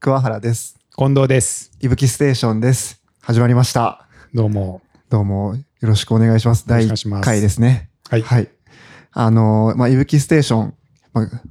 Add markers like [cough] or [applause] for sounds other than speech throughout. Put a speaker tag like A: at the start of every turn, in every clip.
A: 桑原です。
B: 近藤です。
A: いぶきステーションです。始まりました。
B: どうも。
A: どうもよろしくお願いします。第
B: しくお願いします
A: 1回ですね。
B: はい。
A: はい。あの、まあ、いぶきステーション、まあ、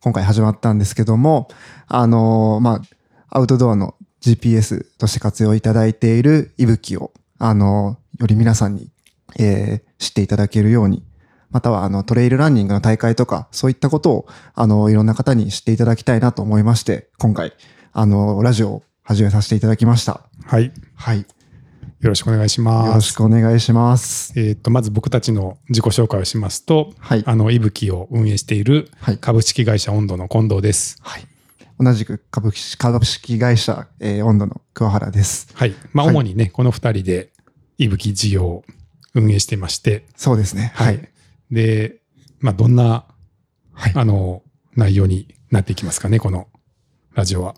A: 今回始まったんですけども、あの、まあ、アウトドアの GPS として活用いただいているいぶきを、あの、より皆さんに、えー知っていただけるように、または、あの、トレイルランニングの大会とか、そういったことを、あの、いろんな方に知っていただきたいなと思いまして、今回、あの、ラジオを始めさせていただきました。
B: はい。よ
A: はい。
B: ろしくお願いし
A: よ
B: ます。
A: ろしくお願いします。
B: えっ、と、まず僕たちの自己紹介をしますと、
A: はい。
B: あの、いぶきを運営している
A: はい。
B: 株式会社温度の近藤です。
A: はい。同じく株式株式会社、えー、温度の桑原です。
B: はい。まあ、
A: はい
B: 主にね、この二人でいぶき事業を運営していまして、
A: そうですね。はい。
B: で、まあ、どんな、
A: はい
B: あの、内容になっていきますかね、このラジオは。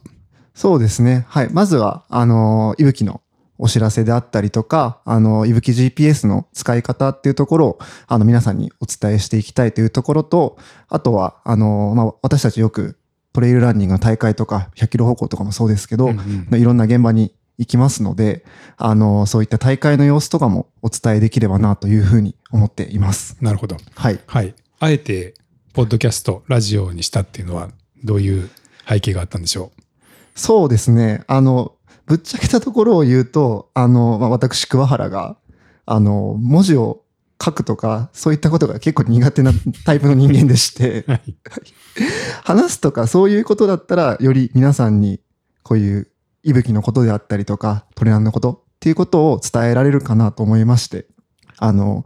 A: そうですね。はい。まずは、あのー、いぶきのお知らせであったりとか、あの、いぶき GPS の使い方っていうところを、あの、皆さんにお伝えしていきたいというところと、あとは、あのー、まあ、私たちよくトレイルランニングの大会とか、100キロ歩行とかもそうですけど、
B: うんうん
A: いろんな現場に行きますので、あの、そういった大会の様子とかもお伝えできればなというふうに思っています。
B: なるほど。
A: はい。
B: はい。あえて、ポッドキャスト、ラジオにしたっていうのは、どういう背景があったんでしょ
A: そうですね。あの、ぶっちゃけたところを言うと、あの、まあ、私、桑原が、あの、文字を書くとか、そういったことが結構苦手なタイプの人間でして
B: う、[laughs] はい。
A: 話すとかそういうことだったら、より皆さんに、こういう、いぶきのことであったりとか、トレランのことっていうことを伝えられるかなと思いまして、あの、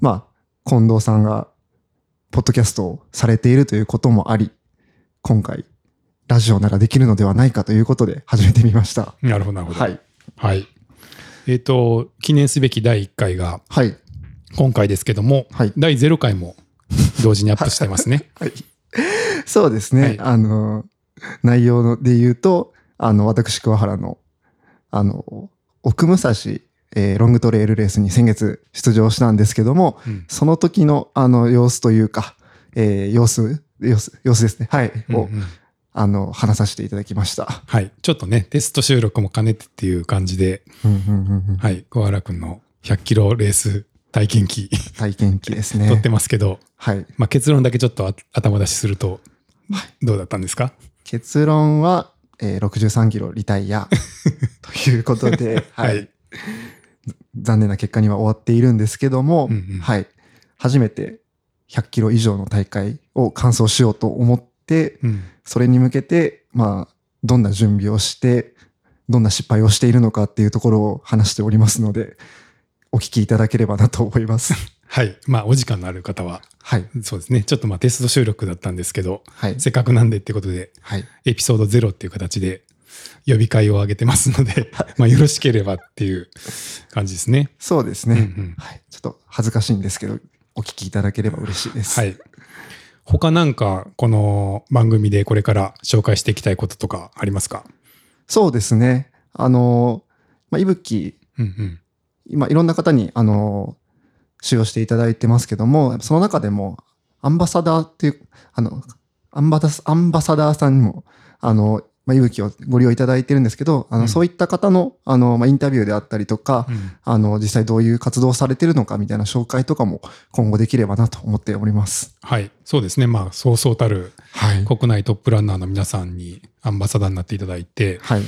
A: まあ、近藤さんが、ポッドキャストをされているということもあり、今回、ラジオならできるのではないかということで始めてみました。
B: なるほど、なるほど。
A: はい。
B: はい。えっ、と、記念すべき第1回が
A: はい。
B: 今回ですけども、
A: はい。
B: 第0回も同時にアップしてますね。[laughs]
A: はい。そうですね。
B: はい
A: あの、内容ので言うと、あの、私、桑原の、あの、奥武蔵、えーロングトレイルレースに先月出場したんですけども、
B: うん
A: その時の、あの、様子というか、えー様子、様子、様子ですね。はい。を、
B: うんうん
A: あの、話させていただきました。
B: はい。ちょっとね、テスト収録も兼ねてっていう感じで、はい。小原くんの100キロレース体験記、
A: 体験記ですね。
B: 撮ってますけど、
A: はい。
B: まあ、結論だけちょっとあ頭出しすると、どうだったんですか？
A: 結論は、えー63キロリタイア [laughs] ということで、[laughs] はい、
B: はい
A: 残念な結果には終わっているんですけども、
B: うんうん
A: はい、初めて100キロ以上の大会を完走しようと思って、
B: うん。
A: それに向けて、まあ、どんな準備をして、どんな失敗をしているのかっていうところを話しておりますので、お聞きいただければなと思います。
B: はい。まあ、お時間のある方は、
A: はい、
B: そうですね。ちょっとまあ、テスト収録だったんですけど、
A: はい、
B: せっかくなんでってことで、
A: はい、
B: エピソード0っていう形で呼び会を上げてますので、まあよろしければっていう感じですね。
A: そうですね、
B: うんうん
A: はい。ちょっと恥ずかしいんですけど、お聞きいただければ嬉しいです。
B: はい。他なんかこの番組でこれから紹介していきたいこととかありますか？
A: そうですね。あの、まあ、いぶき、
B: うんうん。
A: 今いろんな方に、あの、使用していただいてますけども、その中でも、アンバサダーっていう、あの、アンバダアンバサダーさんにも、あの、まあ、いぶきをご利用いただいてるんですけど、あの、
B: うん
A: そういった方の、あの、まあ、インタビューであったりとか、
B: うん
A: あの、実際どういう活動をされてるのかみたいな紹介とかも今後できればなと思っております。
B: はい。そうですね。まあそうそうたる
A: はい。
B: 国内トップランナーの皆さんにアンバサダーになっていただいて、
A: はい。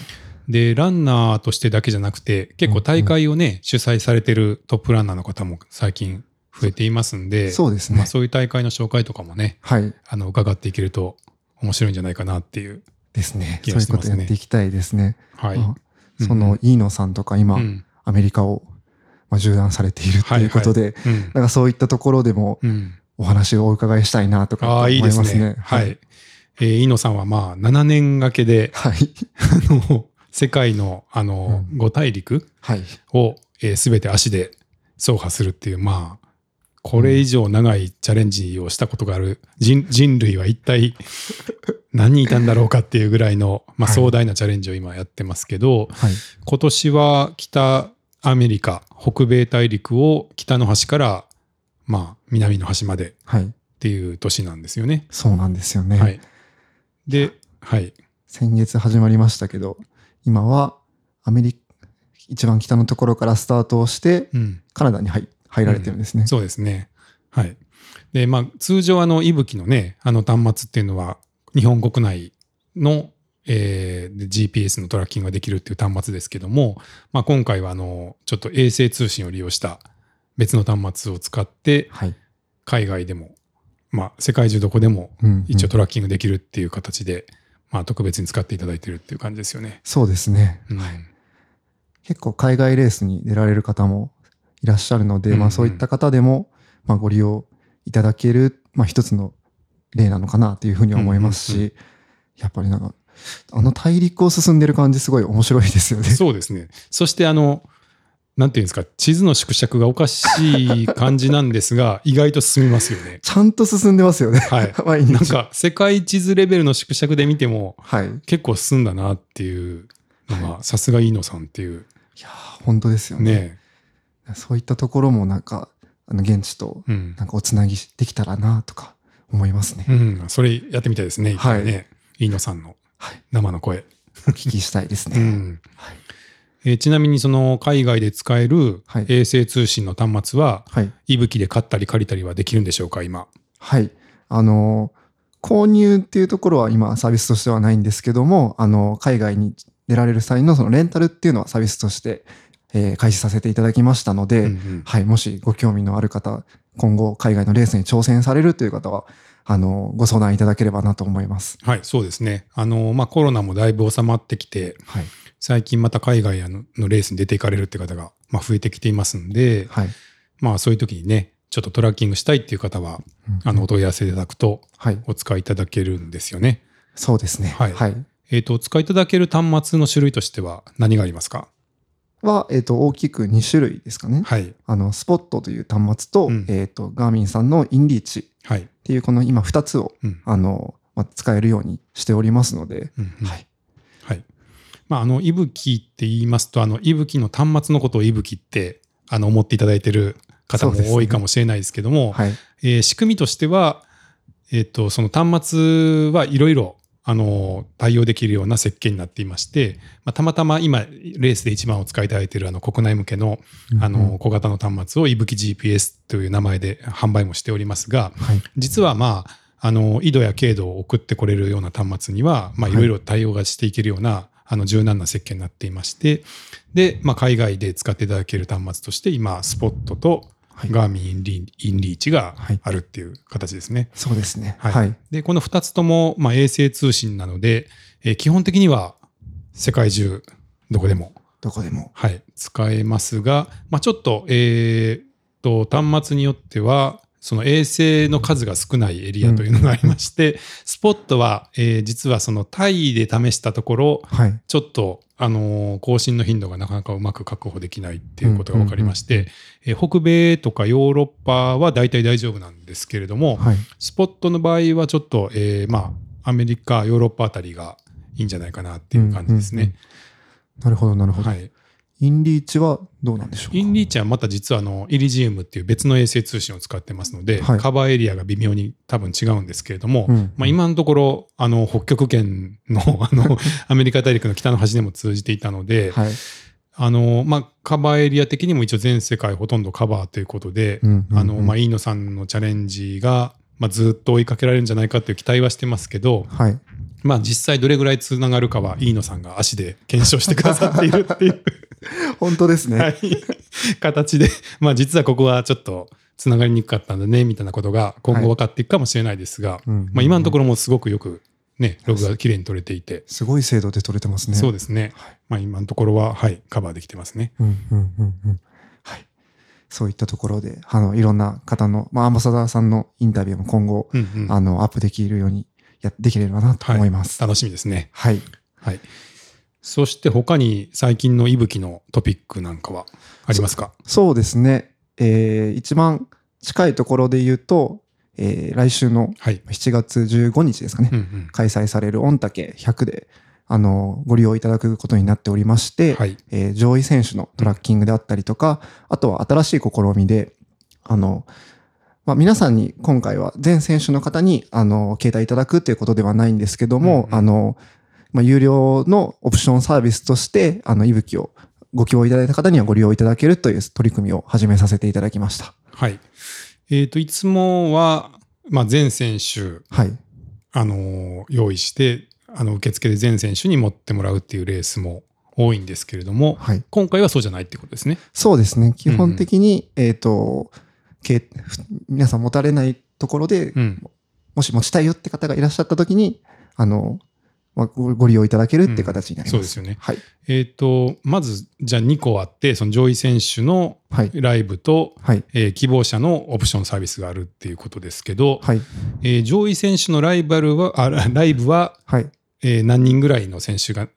B: で、ランナーとしてだけじゃなくて、結構大会をね、主催されてるトップランナーの方も最近増えていますんで、
A: そうですね
B: まあそういう大会の紹介とかもね、
A: はい。
B: あの、伺っていけると面白いんじゃないかなっていう。
A: ですね。
B: 気
A: そういうことやっていきたいですね。
B: はい。
A: まあその、飯野さんとか今、
B: うん
A: アメリカを、まあ、縦断されているということで、
B: うん
A: なんかそういったところでも
B: うん。
A: お話をお伺いしたいなとか
B: ああ、
A: 思い
B: いいですね。
A: ますね。
B: はい。。えー、飯野さんはまあ、7年がけで、
A: はい。[laughs]
B: あの、世界の、あの、
A: う
B: 5大陸
A: はい。
B: をすべ、て足で走破するっていう、まあ、これ以上長いチャレンジをしたことがある人人類は一体 [laughs] 何人いたんだろうかっていうぐらいの、まあ、
A: はい
B: 壮大なチャレンジを今やってますけど、
A: はい。
B: 今年は北アメリカ、北米大陸を北の端から、まあ、南の端までっ
A: はい。
B: ていう年なんですよね。
A: そうなんですよね。
B: はい。で、はい。
A: 先月始まりましたけど、今はアメリカ、一番北のところからスタートをして、
B: うん。
A: カナダに入入られてるんですね。
B: そうですね。はい。で、まあ、通常、あの、いぶきのね、あの端末っていうのは、日本国内の、えーで GPS のトラッキングができるっていう端末ですけども、まあ、今回は、あの、ちょっと衛星通信を利用した別の端末を使って、
A: はい。
B: 海外でも、まあ、世界中どこでも
A: うんうん
B: 一応トラッキングできるっていう形で、まあ、特別に使っていただいてるっていう感じですよね。
A: そうですね。
B: うん
A: 結構海外レースに出られる方もいらっしゃるので、
B: うんうん
A: まあそういった方でも、まあご利用いただける、まあ一つの例なのかなというふうに思いますし、
B: うんうん
A: やっぱりなんか、あの大陸を進んでる感じすごい面白いですよね。
B: そうですね。そしてあの、なんていうんですか、地図の縮尺がおかしい感じなんですが、[laughs] 意外と進みますよね。
A: ちゃんと進んでますよね。
B: はい。[laughs]
A: 毎日。
B: なんか世界地図レベルの縮尺で見ても
A: はい。い
B: 結構進んだなっていうのが、さすが飯野さんっていう
A: やー本当ですよね。
B: ね。
A: そういったところもなんか、あの現地と
B: うん。
A: なんかおつなぎできたらなとか思いますね。
B: うん。それやってみたいですね。
A: は
B: ね。飯野さんの
A: はい。
B: 生の声。
A: お聞きしたいです
B: う
A: ね。
B: ん。
A: はい。
B: えーちなみにその海外で使える
A: はい
B: 衛星通信の端末は、
A: はい。
B: いぶきで買ったり借りたりはできるんでしょうか、今？
A: はい。あの、購入っていうところは今サービスとしてはないんですけども、あの、海外に出られる際のそのレンタルっていうのはサービスとして、えー開始させていただきましたので、
B: うんうん
A: はい。もしご興味のある方、今後海外のレースに挑戦されるという方は、あの、ご相談いただければなと思います。
B: はい、そうですね。あの、まあ、コロナもだいぶ収まってきて、
A: はい。
B: 最近また海外ののレースに出ていかれるって方が、まあ、増えてきていますんで、
A: はい。
B: まあ、そういう時にね、ちょっとトラッキングしたいっていう方は、あの、お問い合わせいただくと、
A: はい。
B: お使いいただけるんですよね。
A: そうですね。
B: はい
A: はい。
B: えっ、と、お使いいただける端末の種類としては何がありますか？
A: は、えっ、と、大きく2種類ですかね。
B: はい。
A: あの、スポットという端末と、
B: うん
A: えっ、と、ガーミンさんのインリーチっ
B: はい。
A: ていうこの今2つを
B: うん。
A: あの、まあ、使えるようにしておりますので、はい。
B: はい。まあ、あの、いぶきって言いますと、あの、いぶきの端末のことをいぶきって、あの、思っていただいてる方も多いかもしれないですけども、
A: はい。
B: えー仕組みとしては、えっ、と、その端末はいろいろ、あの、対応できるような設計になっていまして、まあ、たまたま今、レースで一番お使いいただいているあの国内向けの、あ
A: うん
B: の、小型の端末をいぶき GPS という名前で販売もしておりますが、
A: はい。
B: 実はまあ、あの、緯度や経度を送ってこれるような端末には、まあ、いろいろ対応がしていけるような、あの、柔軟な設計になっていまして、で、まあ、海外で使っていただける端末として、今、スポットと
A: はい
B: ガーミンインリインリーチが
A: はい
B: あるっていう形ですね。
A: そうですね。
B: はい。
A: はい。
B: で、この2つとも、まあ、衛星通信なので、えー基本的には世界中どこでも、
A: どこでも。
B: はい、使えますが、まあ、ちょっと、えーと、端末によっては、その衛星の数が少ないエリアというのがありまして、スポットは、えー実はそのタイで試したところ、
A: はい。
B: ちょっと、あのー更新の頻度がなかなかうまく確保できないっていうことが分かりまして、えー北米とかヨーロッパは大体大丈夫なんですけれども、
A: はい。
B: スポットの場合はちょっと、えーまあ、アメリカ、ヨーロッパあたりがいいんじゃないかなっていう感じですね。
A: なるほど、なるほど。
B: はい。
A: インリーチはどうなんでしょうか？
B: インリーチはまた実はあの、イリジウムっていう別の衛星通信を使ってますので、
A: はい。
B: カバーエリアが微妙に多分違うんですけれども、
A: うん。
B: まあ、今のところ、あの、北極圏の、[laughs] あの、アメリカ大陸の北の端でも通じていたので、
A: はい。
B: あの、まあ、カバーエリア的にも一応全世界ほとんどカバーということで、あの、まあ、飯野さんのチャレンジが、まあ、ずっと追いかけられるんじゃないかという期待はしてますけど、
A: はい。
B: まあ、実際どれぐらいつながるかは、飯野さんが足で検証してくださっているっていう、[laughs]
A: 本当ですね。
B: はい、形で、[laughs] まあ、実はここはちょっとつながりにくかったんだね、みたいなことが今後分かっていくかもしれないですが、
A: うんうんうん
B: まあ、今のところもすごくよくね、ログが綺麗に取れていて、
A: すごい精度で取れてますね。
B: そうですね。
A: はい
B: まあ、今のところは、はい、カバーできてますね。
A: うんうんうんうん。はい。そういったところで、あの、いろんな方の、まあ、アンバサダーさんのインタビューも今後、
B: うんうん。
A: あの、アップできるようにや、できればなと思います。
B: 楽しみですね。
A: はい。
B: はい。そして他に最近の息吹のトピックなんかはありますか？
A: そうですね。えー、一番近いところで言うと、えー、来週の
B: はい。
A: 7月15日ですかね。
B: うんうん。
A: 開催される御嶽100で、あの、ご利用いただくことになっておりまして、
B: はい。
A: えー上位選手のトラッキングであったりとか、あとは新しい試みで、あの、まあ、皆さんに今回は全選手の方に、あの、携帯いただくっていうことではないんですけども、
B: うんうん
A: あの、まあ、有料のオプションサービスとして、あの、いぶきをご希望いただいた方にはご利用いただけるという取り組みを始めさせていただきました。
B: はい。えっ、と、いつもは、まあ、全選手、
A: はい。
B: あのー用意して、あの、受付で全選手に持ってもらうっていうレースも多いんですけれども、
A: はい。
B: 今回はそうじゃないってことですね。
A: そうですね。基本的に、えっ、と、け皆さん持たれないところで、
B: うん。
A: もし持ちたいよって方がいらっしゃった時に、あの、まあごご利用いただけるっていう形になります。
B: そうですよね
A: はい。
B: えっ、と、まず、じゃあ2個あって、その上位選手の
A: はい。
B: ライブと、
A: はい。
B: えー希望者のオプションサービスがあるっていうことですけど、
A: はい。
B: えー上位選手のライバルは、あラライブは、
A: はい。
B: えー何人ぐらいの選手がん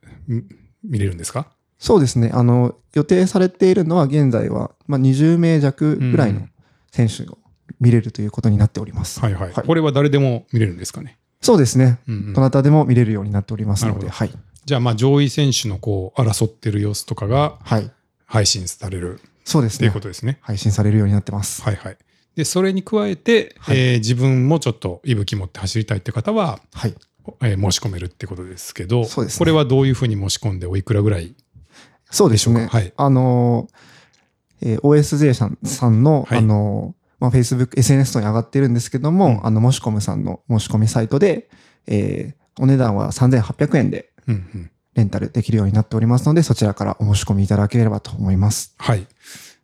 B: 見れるんですか？
A: そうですね。あの、予定されているのは現在は、まあ、20名弱ぐらいの選手を見れるということになっております。
B: はいはい。
A: はい
B: これは誰でも見れるんですかね？
A: そうですね。
B: うんうん
A: どなたでも見れるようになっておりますので、はい。
B: じゃあ、まあ、上位選手のこう、争ってる様子とかが
A: はい。
B: 配信される
A: そうですね
B: いうこ。とですね。
A: 配信されるようになってます。
B: はいはい。で、それに加えて、
A: はい
B: えー自分もちょっと息吹持って走りたいって方は、
A: はい。
B: えー申し込めるってことですけど、
A: そうですね
B: これはどういうふうに申し込んでおいくらぐらい
A: そうですね。
B: でしょうか？はい
A: あのー、えー OSJ さんさんの、
B: はい
A: あのー、まあ、Facebook、SNS 等に上がってるんですけども、
B: うん
A: あの、申し込むさんの申し込みサイトで、えーお値段は3800円で。レンタルできるようになっておりますので、そちらからお申し込みいただければと思います。
B: はい。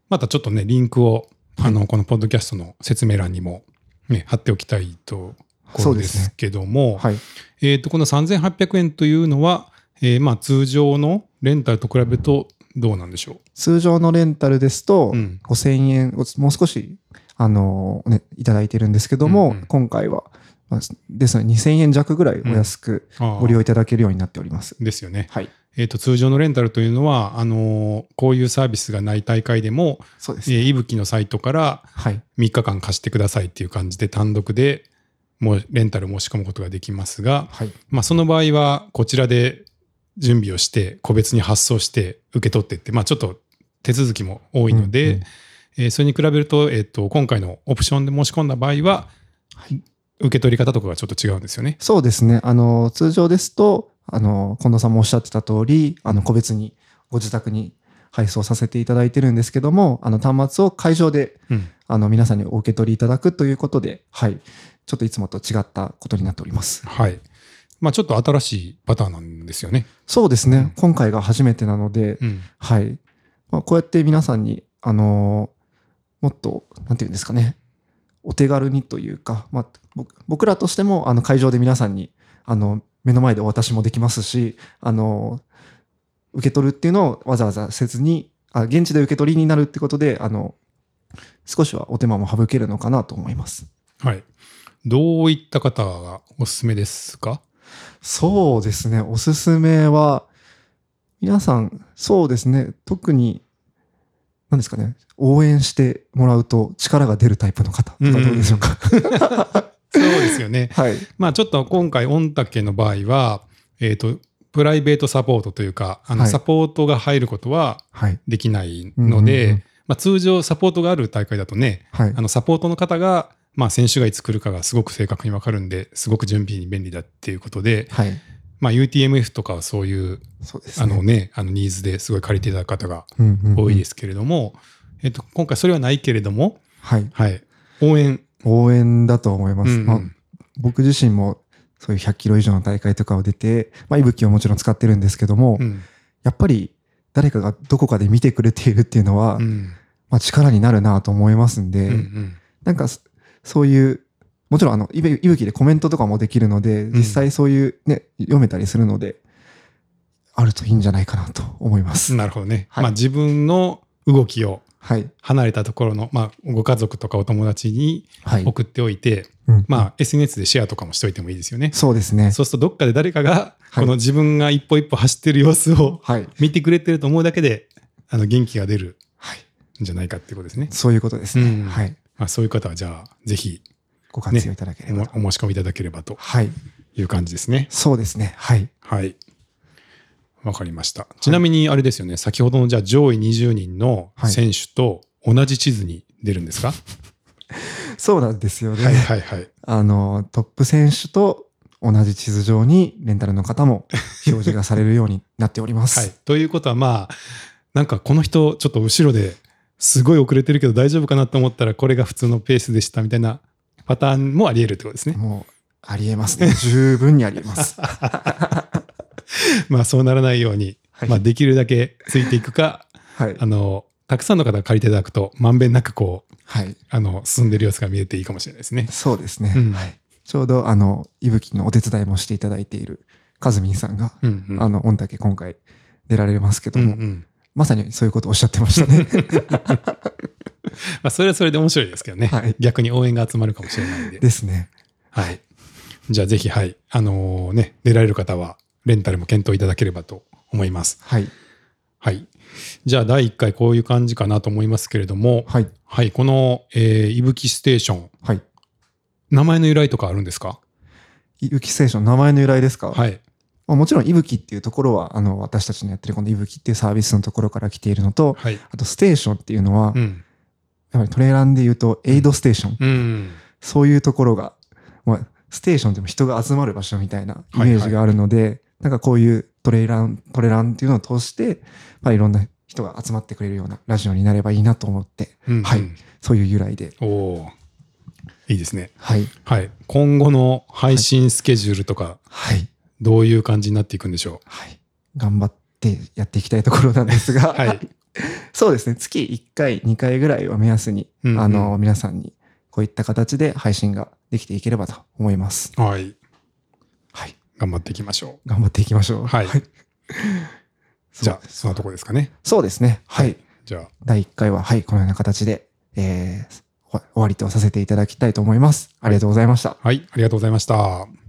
B: またちょっとね、リンクを、あの、このポッドキャストの説明欄にも、ね、貼っておきたいところで
A: そうです
B: けども、
A: はい。
B: えっ、と、この3800円というのは、えーまあ、通常のレンタルと比べるとどうなんでしょう？
A: 通常のレンタルですと、
B: うん
A: 5000円をもう少し、あのーね、いただいてるんですけども、
B: うんうん
A: 今回は、まあですので2000円弱ぐらいお安くご利用いただけるようになっております。
B: ですよね。
A: はい。
B: えっ、と、通常のレンタルというのは、あのーこういうサービスがない大会でも、
A: そうです。
B: えー、いぶきのサイトから
A: はい。
B: 3日間貸してくださいっていう感じで単独でもうレンタル申し込むことができますが、
A: はい。
B: まあ、その場合はこちらで準備をして個別に発送して受け取ってって、まあ、ちょっと手続きも多いので、
A: うんうん
B: えーそれに比べると、えっと今回のオプションで申し込んだ場合は、受け取り方とかがちょっと違うんですよね。
A: そうですね。あの、通常ですと、あの、近藤さんもおっしゃってた通り、あの、個別にご自宅に配送させていただいてるんですけども、あの、端末を会場で、
B: うん
A: あの、皆さんにお受け取りいただくということで、はい。ちょっといつもと違ったことになっております。
B: はい。まあ、ちょっと新しいパターンなんですよね。
A: そうですね。
B: うん
A: 今回が初めてなので、
B: うん。
A: はい。まあ、こうやって皆さんに、あのもっと、なんていうんですかね、お手軽にというか、まあ、僕僕らとしても、あの、会場で皆さんに、あの、目の前でお渡しもできますし、あの受け取るっていうのをわざわざせずに、あ現地で受け取りになるってことで、あの、少しはお手間も省けるのかなと思います。
B: はい。どういった方がおすすめですか？
A: そうですね。おすすめは、皆さん、そうですね。特に、何ですかね。応援してもらうと力が出るタイプの方とかどうでしょうか。[laughs]
B: そうですよね。
A: はい。
B: まあちょっと今回、御嶽の場合は、えっ、と、プライベートサポートというか、あの、
A: はい
B: サポートが入ることは
A: はい。
B: できないので、まあ通常サポートがある大会だとね、
A: はい
B: あ。の、サポートの方が、まあ選手がいつ来るかがすごく正確にわかるんで、すごく準備に便利だっていうことで、
A: はい。
B: まあ UTMF とかはそういう、
A: ね。
B: あのね、あのニーズですごい借りていただく方が多いですけれども、えっと、今回それはないけれども、
A: はい。
B: はい。応援。
A: 応援だと思います。
B: うんうん
A: まあ、僕自身もそういう100キロ以上の大会とかを出て、まあ、息吹をもちろん使ってるんですけども、
B: うん。
A: やっぱり誰かがどこかで見てくれているっていうのは、
B: うん。
A: まあ、力になるなと思いますんで、
B: うんうん
A: なんかそそういう、もちろんあの、いぶきでコメントとかもできるので、実際そういうね、読めたりするので、あるといいんじゃないかなと思います。
B: なるほどね。
A: はい
B: まあ自分の動きを
A: はい。
B: 離れたところの、まあご家族とかお友達に
A: はい。
B: 送っておいて、
A: うん
B: まあ SNS でシェアとかもしておいてもいいですよね。
A: そうですね。
B: そうするとどっかで誰かが、
A: はい
B: この自分が一歩一歩走ってる様子を
A: はい。
B: 見てくれてると思うだけで、あの元気が出る
A: はい。
B: んじゃないかっていうことですね。
A: そういうことですね。
B: うん
A: はい。
B: まあそういう方はじゃあぜひ
A: ご活用いただければと。
B: おお申し込みいただければと
A: はい。
B: いう感じですね。
A: そうですね。はい。
B: はい。わかりました。ちなみにあれですよね、先ほどのじゃあ上位20人の選手と同じ地図に出るんですか、
A: そうなんですよね。
B: はいはいはい。
A: あの、トップ選手と同じ地図上にレンタルの方も表示がされるようになっております。
B: はい。ということはまあ、なんかこの人ちょっと後ろですごい遅れてるけど大丈夫かなと思ったらこれが普通のペースでしたみたいなパターンもあり得るってことですね。
A: もう、ありえますね。[laughs] 十分にありえます。[laughs]
B: まあそうならないように、
A: はい
B: まあできるだけついていくか、
A: はい
B: あ。の、たくさんの方が借りていただくとまんべんなくこう、
A: はい。
B: あの、進んでる様子が見えていいかもしれないですね。
A: そうですね。
B: うん
A: はい。ちょうど、あの、いぶきのお手伝いもしていただいているかずみんさんが、
B: うんうん。
A: あの、御嶽今回出られますけども、
B: うんうん。
A: まさにそういうことをおっしゃってましたね。[laughs] [laughs]
B: まあそれはそれで面白いですけどね。
A: はい
B: 逆に応援が集まるかもしれないんで。
A: ですね。
B: はい。じゃあぜひ、はい。あのね、出られる方は、レンタルも検討いただければと思います。
A: はい。
B: はい。じゃあ第1回こういう感じかなと思いますけれども、
A: はい。
B: はい。この、えー、いぶきステーション、
A: はい。
B: 名前の由来とかあるんですか？
A: いぶきステーション、名前の由来ですか？
B: はい。
A: まあもちろん、いぶきっていうところは、あの、私たちのやってるこのいぶきっていうサービスのところから来ているのと、
B: はい。
A: あと、ステーションっていうのは、
B: うん。
A: やっぱりトレーランで言うと、エイドステーション。
B: うん。
A: そういうところが、まあ、ステーションでも人が集まる場所みたいなイメージがあるので、なんかこういうトレーラン、トレランっていうのを通して、まあ、いろんな人が集まってくれるようなラジオになればいいなと思って、
B: うん
A: はい。そういう由来で。
B: おいいですね。
A: はい。
B: はい。今後の配信スケジュールとか、
A: はい。
B: どういう感じになっていくんでしょ
A: はい。頑張ってやっていきたいところなんですが、
B: う。はい。
A: そうですね。月1回、2回ぐらいは目安に、
B: うんうん
A: あの、皆さんにこういった形で配信ができていければと思います。
B: はい。
A: はい。
B: 頑張っていきましょ
A: 頑張っていきましょう。
B: はい。[laughs] じゃあ、そんなとこですかね。
A: そうですね。はい。
B: じゃあ、
A: 第1回は、はい、このような形で、えー、終わりとさせていただきたいと思います。ありがとうございました。
B: はい。ありがとうございました。